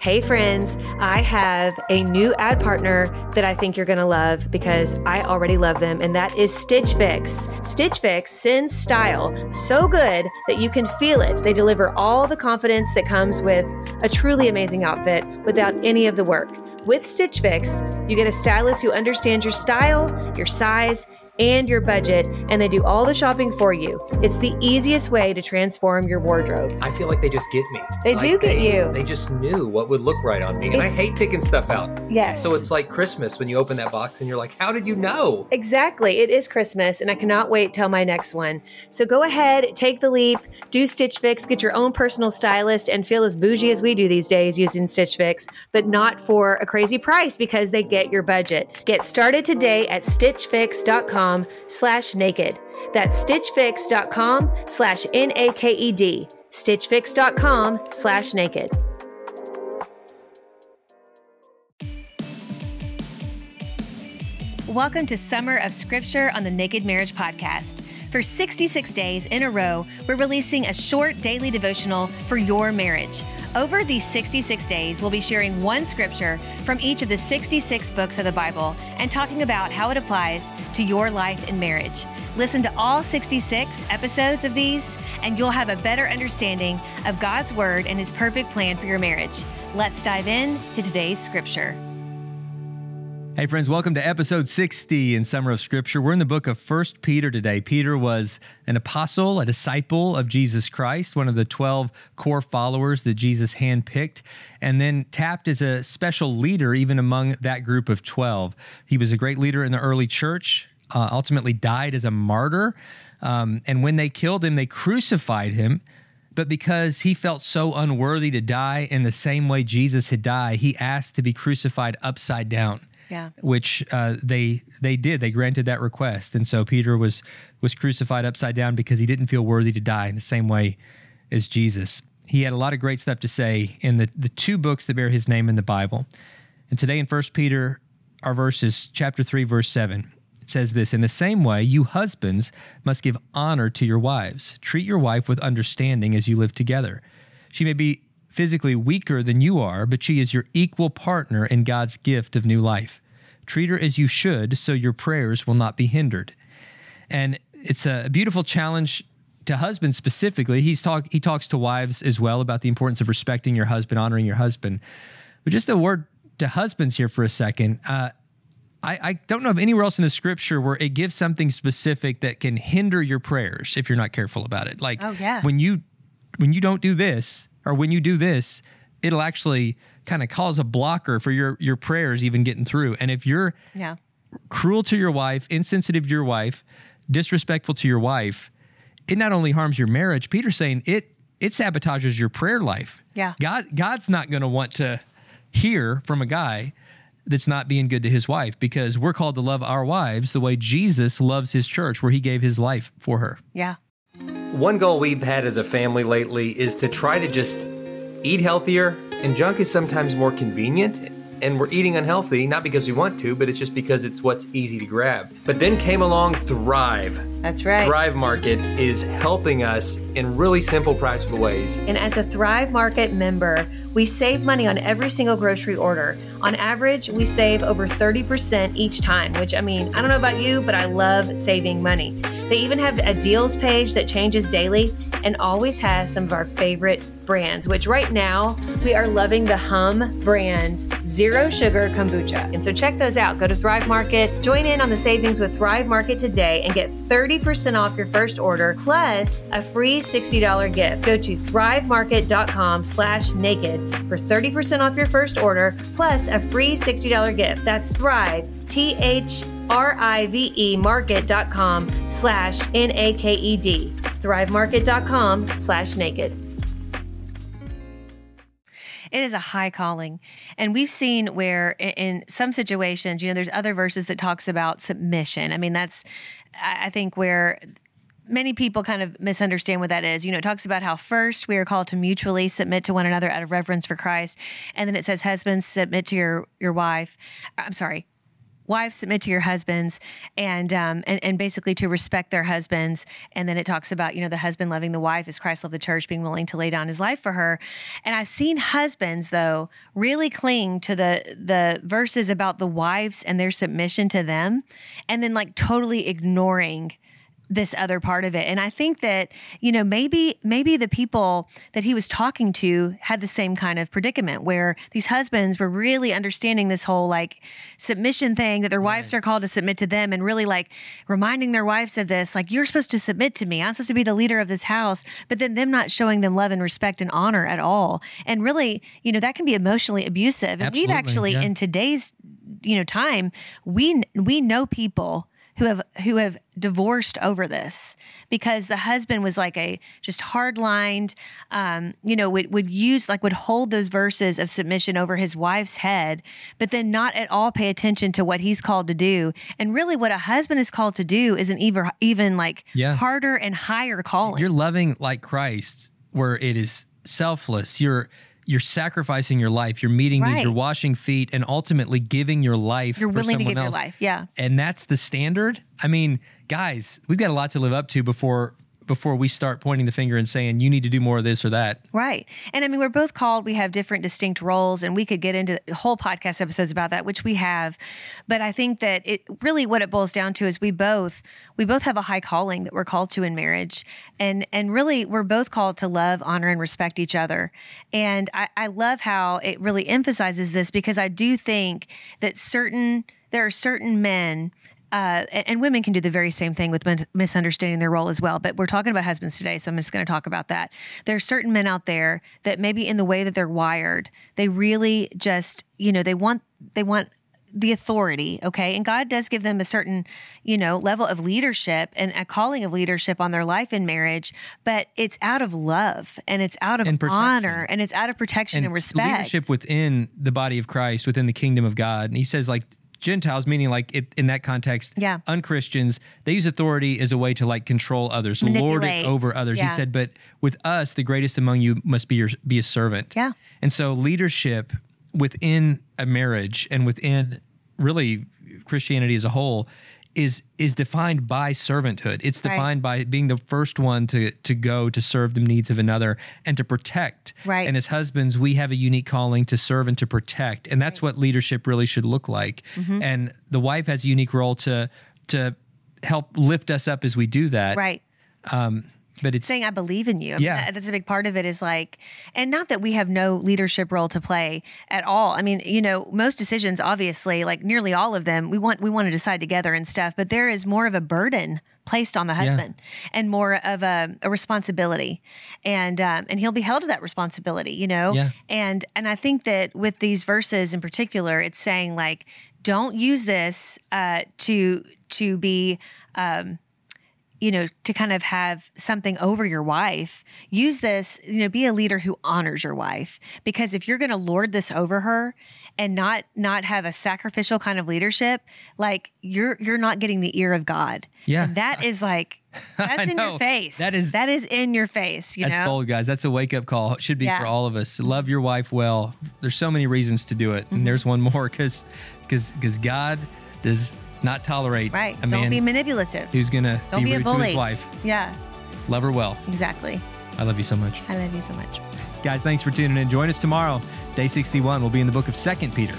Hey, friends, I have a new ad partner that I think you're going to love because I already love them, and that is Stitch Fix. Stitch Fix sends style so good that you can feel it. They deliver all the confidence that comes with a truly amazing outfit without any of the work. With Stitch Fix, you get a stylist who understands your style, your size, and your budget, and they do all the shopping for you. It's the easiest way to transform your wardrobe. I feel like they just get me. They Like, do get they- you. They just knew what would look right on me. And I hate picking stuff out. Yes. So it's like Christmas when you open that box and you're like, how did you know? Exactly. It is Christmas, and I cannot wait till my next one. So go ahead, take the leap, do Stitch Fix, get your own personal stylist, and feel as bougie as we do these days using Stitch Fix, but not for a crazy price because they get your budget. Get started today at stitchfix.com slash naked. That's stitchfix.com slash N-A-K-E-D. stitchfix.com slash naked. Welcome to Summer of Scripture on the Naked Marriage Podcast. For 66 days in a row, we're releasing a short daily devotional for your marriage. Over these 66 days, we'll be sharing one scripture from each of the 66 books of the Bible and talking about how it applies to your life and marriage. Listen to all 66 episodes of these, and you'll have a better understanding of God's Word and His perfect plan for your marriage. Let's dive in to today's scripture. Hey, friends, welcome to episode 60 in Summer of Scripture. We're in the book of First Peter today. Peter was an apostle, a disciple of Jesus Christ, one of the 12 core followers that Jesus handpicked, and then tapped as a special leader even among that group of 12. He was a great leader in the early church, uh, ultimately died as a martyr. Um, and when they killed him, they crucified him. But because he felt so unworthy to die in the same way Jesus had died, he asked to be crucified upside down Yeah. which uh, they they did. They granted that request, and so Peter was was crucified upside down because he didn't feel worthy to die in the same way as Jesus. He had a lot of great stuff to say in the the two books that bear his name in the Bible. And today in First Peter, our verses chapter three, verse seven. It says this: In the same way, you husbands must give honor to your wives. Treat your wife with understanding as you live together. She may be physically weaker than you are, but she is your equal partner in God's gift of new life. Treat her as you should, so your prayers will not be hindered. And it's a beautiful challenge to husbands specifically. He's talk he talks to wives as well about the importance of respecting your husband, honoring your husband. But just a word to husbands here for a second. Uh, I, I don't know of anywhere else in the scripture where it gives something specific that can hinder your prayers if you're not careful about it. Like Oh, yeah. when you when you don't do this or when you do this, it'll actually kind of cause a blocker for your your prayers even getting through. And if you're Yeah. cruel to your wife, insensitive to your wife, disrespectful to your wife, it not only harms your marriage, Peter's saying it it sabotages your prayer life. Yeah. God God's not going to want to hear from a guy that's not being good to his wife because we're called to love our wives the way Jesus loves his church where he gave his life for her. Yeah. One goal we've had as a family lately is to try to just eat healthier, and junk is sometimes more convenient. And we're eating unhealthy, not because we want to, but it's just because it's what's easy to grab. But then came along Thrive. That's right. Thrive Market is helping us in really simple, practical ways. And as a Thrive Market member, we save money on every single grocery order. On average, we save over 30% each time, which I mean, I don't know about you, but I love saving money. They even have a deals page that changes daily and always has some of our favorite brands, which right now we are loving the Humm brand Zero Sugar Kombucha. And so check those out. Go to Thrive Market, join in on the savings with Thrive Market today and get 30% off your first order plus a free $60 gift. Go to thrivemarket.com slash naked for 30% off your first order plus a free $60 gift. That's Thrive, T H R I V E market.com slash N A K E D. Thrivemarket.com slash naked. It is a high calling. And we've seen where in, some situations, you know, there's other verses that talks about submission. I mean, that's I think where many people kind of misunderstand what that is. You know, it talks about how first we are called to mutually submit to one another out of reverence for Christ. And then it says, husbands, submit to your your wife. I'm sorry. Wives submit to your husbands and um and, and basically to respect their husbands. And then it talks about you know the husband loving the wife as christ loved the church being willing to lay down his life for her. And i've seen husbands though really cling to the the verses about the wives and their submission to them and then like totally ignoring this other part of it. And I think that, you know, maybe maybe the people that he was talking to had the same kind of predicament where these husbands were really understanding this whole like submission thing that their wives are called to submit to them and really like reminding their wives of this like you're supposed to submit to me. I'm supposed to be the leader of this house, but then them not showing them love and respect and honor at all. And really, you know, that can be emotionally abusive. And we've actually yeah. in today's you know time, we we know people who have who have divorced over this because the husband was like a just hard lined um, you know would, would use like would hold those verses of submission over his wife's head but then not at all pay attention to what he's called to do and really what a husband is called to do is an even even like Yeah. harder and higher calling You're loving like Christ, where it is selfless. You're you're sacrificing your life. You're meeting Right. needs. You're washing feet, and ultimately giving your life. You're willing to give your life, yeah. And that's the standard. I mean, guys, we've got a lot to live up to before before we start pointing the finger and saying you need to do more of this or that. Right. And I mean, we're both called, we have different distinct roles, and we could get into whole podcast episodes about that, which we have. But I think that it really what it boils down to is we both we both have a high calling that we're called to in marriage. And and really we're both called to love, honor, and respect each other. And I, I love how it really emphasizes this because I do think that certain there are certain men uh, and, and women can do the very same thing with misunderstanding their role as well. But we're talking about husbands today, so I'm just going to talk about that. There are certain men out there that maybe in the way that they're wired, they really just, you know, they want they want the authority, okay? And God does give them a certain, you know, level of leadership and a calling of leadership on their life in marriage, but it's out of love and it's out of And honor and it's out of protection and, respect. leadership within the body of Christ, within the kingdom of God. And he says, like, Gentiles, meaning like it, in that context, Yeah. unchristians, they use authority as a way to like control others, lord it over others. Yeah. He said, but with us, the greatest among you must be your, be a servant. Yeah. And so leadership within a marriage and within really Christianity as a whole is is defined by servanthood. It's Right. defined by being the first one to to go to serve the needs of another and to protect. Right. And as husbands, we have a unique calling to serve and to protect. And that's what leadership really should look like. Mm-hmm. And the wife has a unique role to to help lift us up as we do that. right. But it's saying I believe in you. I mean, Yeah. that- that's a big part of it is like, and not that we have no leadership role to play at all. I mean, you know, most decisions, obviously, like nearly all of them, we want we want to decide together and stuff. But there is more of a burden placed on the husband and more of a, a responsibility, and um, and he'll be held to that responsibility. You know, Yeah. and and I think that with these verses in particular, it's saying like, don't use this uh, to to be you know, to kind of have something over your wife, use this, you know, be a leader who honors your wife. Because if you're going to lord this over her and not not have a sacrificial kind of leadership, like you're you're not getting the ear of God. Yeah. And that is like that's in your face. That is- that is in your face, you That's know. bold, guys. That's a wake up call. It should be Yeah. for all of us. Love your wife well. There's so many reasons to do it, Mm-hmm. and there's one more because because because God does not tolerate Right. a Don't man be manipulative. who's gonna Don't be, be a bully. his wife. Yeah, Love her well. exactly. I love you so much, I love you so much. guys. Thanks for tuning in. Join us tomorrow, day 61. We'll be in the book of Second Peter.